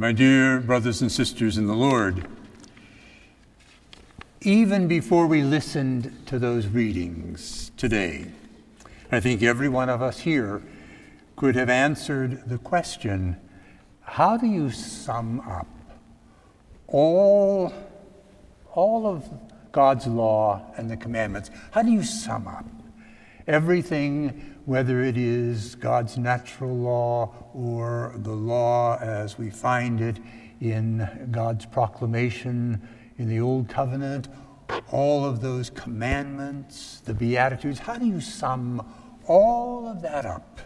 My dear brothers and sisters in the Lord, even before we listened to those readings today, I think every one of us here could have answered the question how do you sum up all, all of God's law and the commandments? How do you sum up everything, whether it is God's natural law or the law as we find it in God's proclamation in the Old Covenant, all of those commandments, the Beatitudes, how do you sum all of that up?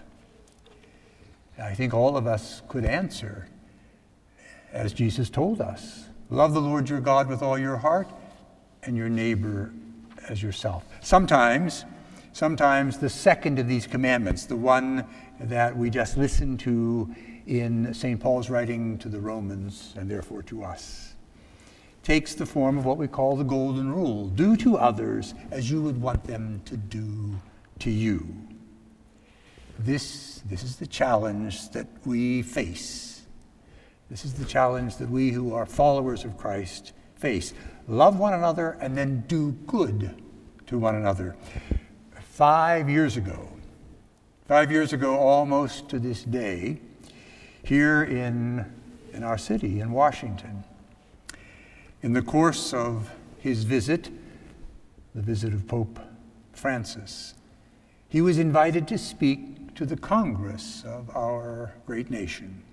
I think all of us could answer as Jesus told us love the Lord your God with all your heart and your neighbor as yourself. Sometimes, sometimes the second of these commandments, the one that we just listened to in St. Paul's writing to the Romans and therefore to us, takes the form of what we call the golden rule do to others as you would want them to do to you. This, this is the challenge that we face. This is the challenge that we who are followers of Christ face. Love one another and then do good to one another. Five years ago, five years ago, almost to this day, here in, in our city, in Washington, in the course of his visit, the visit of Pope Francis, he was invited to speak to the Congress of our great nation.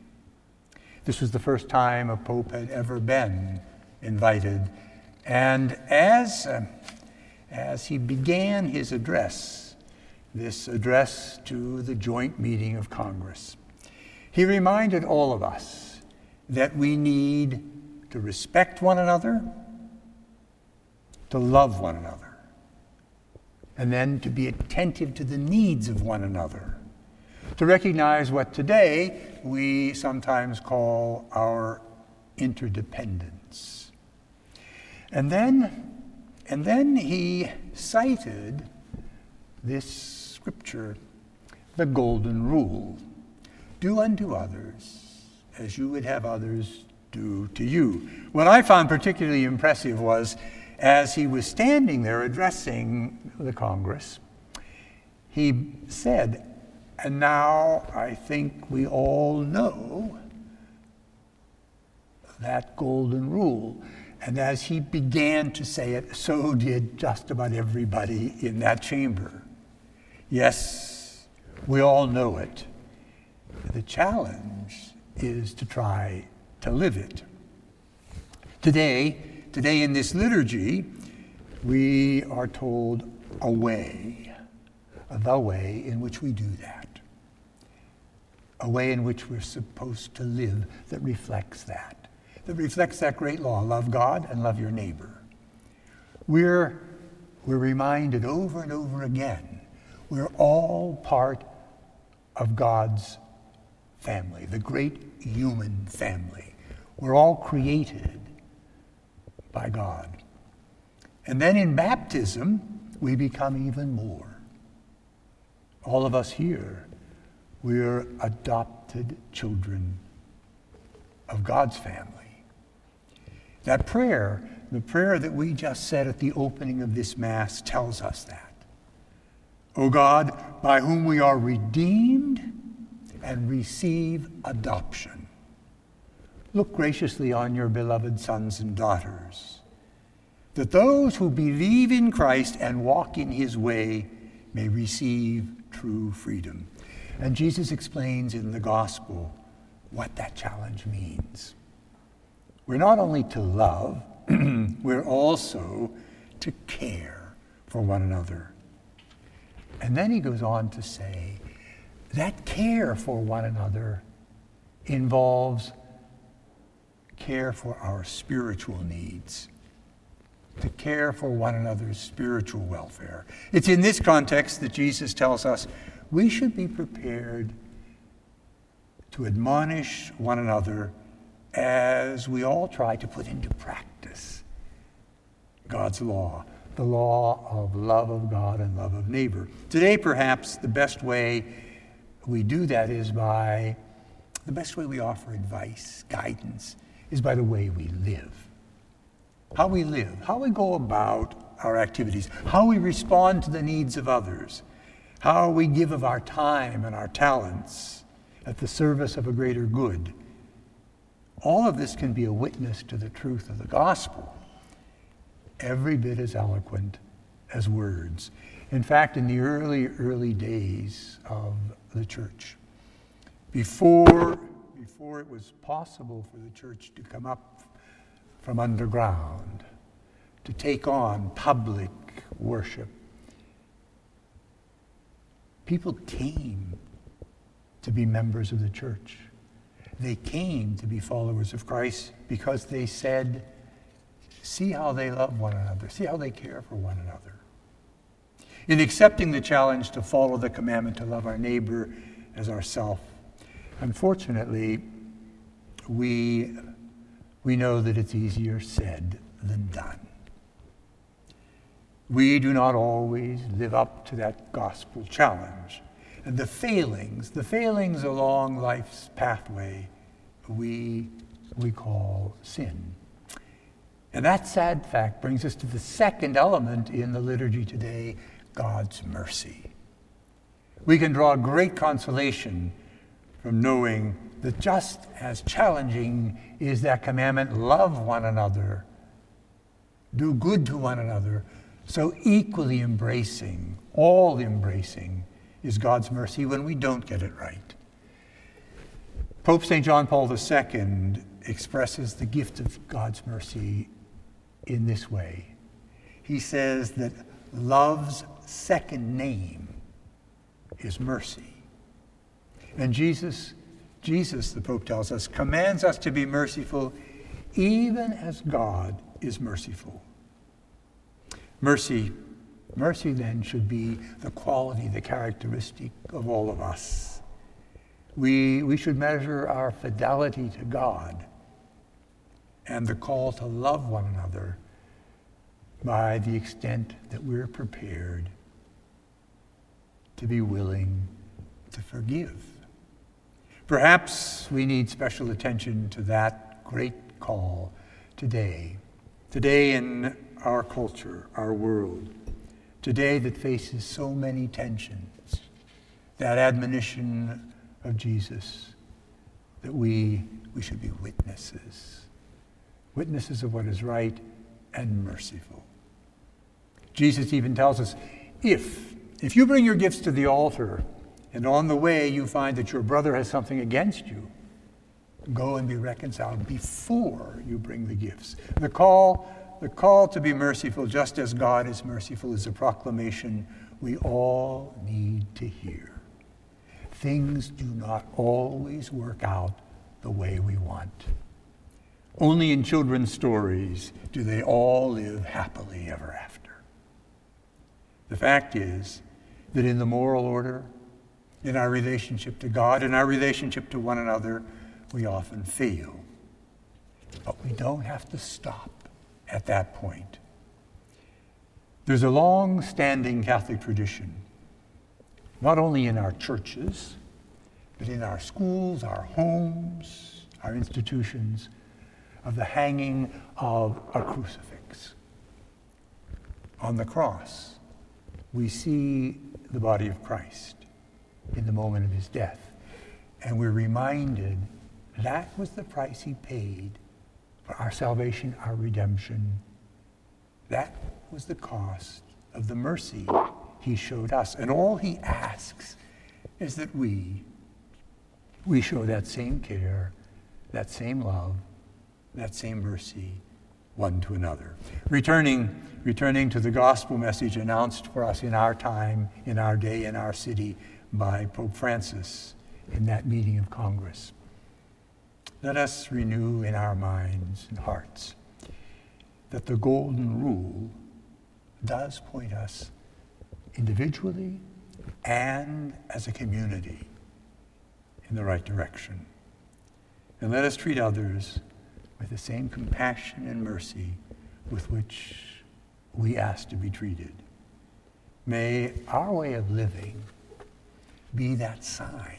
This was the first time a pope had ever been invited. And as, uh, as he began his address, this address to the joint meeting of Congress, he reminded all of us that we need to respect one another, to love one another, and then to be attentive to the needs of one another, to recognize what today we sometimes call our interdependence. And then, and then he cited this scripture, the golden rule do unto others as you would have others do to you. What I found particularly impressive was as he was standing there addressing the Congress, he said, and now I think we all know that golden rule. And as he began to say it, so did just about everybody in that chamber. Yes, we all know it. The challenge is to try to live it. Today, today in this liturgy, we are told a way, the way in which we do that, a way in which we're supposed to live that reflects that, that reflects that great law love God and love your neighbor. We're, we're reminded over and over again we're all part of God's family, the great human family. We're all created by God. And then in baptism, we become even more. All of us here, we're adopted children of God's family. That prayer, the prayer that we just said at the opening of this Mass, tells us that. O God, by whom we are redeemed and receive adoption. Look graciously on your beloved sons and daughters, that those who believe in Christ and walk in his way may receive true freedom. And Jesus explains in the gospel what that challenge means. We're not only to love, we're also to care for one another. And then he goes on to say that care for one another involves care for our spiritual needs, to care for one another's spiritual welfare. It's in this context that Jesus tells us we should be prepared to admonish one another as we all try to put into practice God's law, the law of love of God and love of neighbor. Today, perhaps the best way we do that is by the best way we offer advice, guidance, is by the way we live. How we live, how we go about our activities, how we respond to the needs of others, how we give of our time and our talents at the service of a greater good. All of this can be a witness to the truth of the gospel, every bit as eloquent as words. In fact, in the early, early days of the church, before, before it was possible for the church to come up from underground, to take on public worship, people came to be members of the church. They came to be followers of Christ because they said, See how they love one another, see how they care for one another. In accepting the challenge to follow the commandment to love our neighbor as ourself, unfortunately, we, we know that it's easier said than done. We do not always live up to that gospel challenge. And the failings, the failings along life's pathway, we, we call sin. And that sad fact brings us to the second element in the liturgy today God's mercy. We can draw great consolation from knowing that just as challenging is that commandment love one another, do good to one another, so equally embracing, all embracing, is God's mercy when we don't get it right. Pope St. John Paul II expresses the gift of God's mercy in this way. He says that love's second name is mercy. And Jesus, Jesus, the Pope tells us, commands us to be merciful even as God is merciful. Mercy, mercy then should be the quality, the characteristic of all of us. We, we should measure our fidelity to God and the call to love one another by the extent that we're prepared to be willing to forgive. Perhaps we need special attention to that great call today. Today, in our culture, our world, today that faces so many tensions, that admonition of Jesus that we, we should be witnesses, witnesses of what is right and merciful. Jesus even tells us if, if you bring your gifts to the altar and on the way you find that your brother has something against you, go and be reconciled before you bring the gifts. The call, the call to be merciful, just as God is merciful, is a proclamation we all need to hear. Things do not always work out the way we want. Only in children's stories do they all live happily ever after. The fact is that in the moral order, in our relationship to God, in our relationship to one another, we often fail. But we don't have to stop at that point. There's a long standing Catholic tradition, not only in our churches, but in our schools, our homes, our institutions, of the hanging of a crucifix on the cross we see the body of Christ in the moment of his death. And we're reminded that was the price he paid our salvation, our redemption. That was the cost of the mercy he showed us. And all he asks is that we, we show that same care, that same love, that same mercy one to another. Returning, returning to the gospel message announced for us in our time, in our day, in our city by Pope Francis in that meeting of Congress. Let us renew in our minds and hearts that the golden rule does point us individually and as a community in the right direction. And let us treat others with the same compassion and mercy with which we ask to be treated. May our way of living be that sign.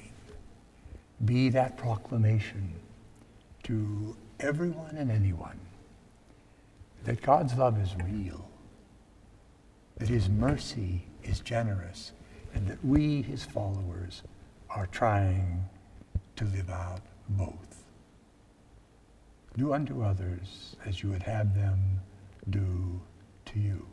be that proclamation to everyone and anyone that God's love is real, that his mercy is generous, and that we, his followers, are trying to live out both. Do unto others as you would have them do to you.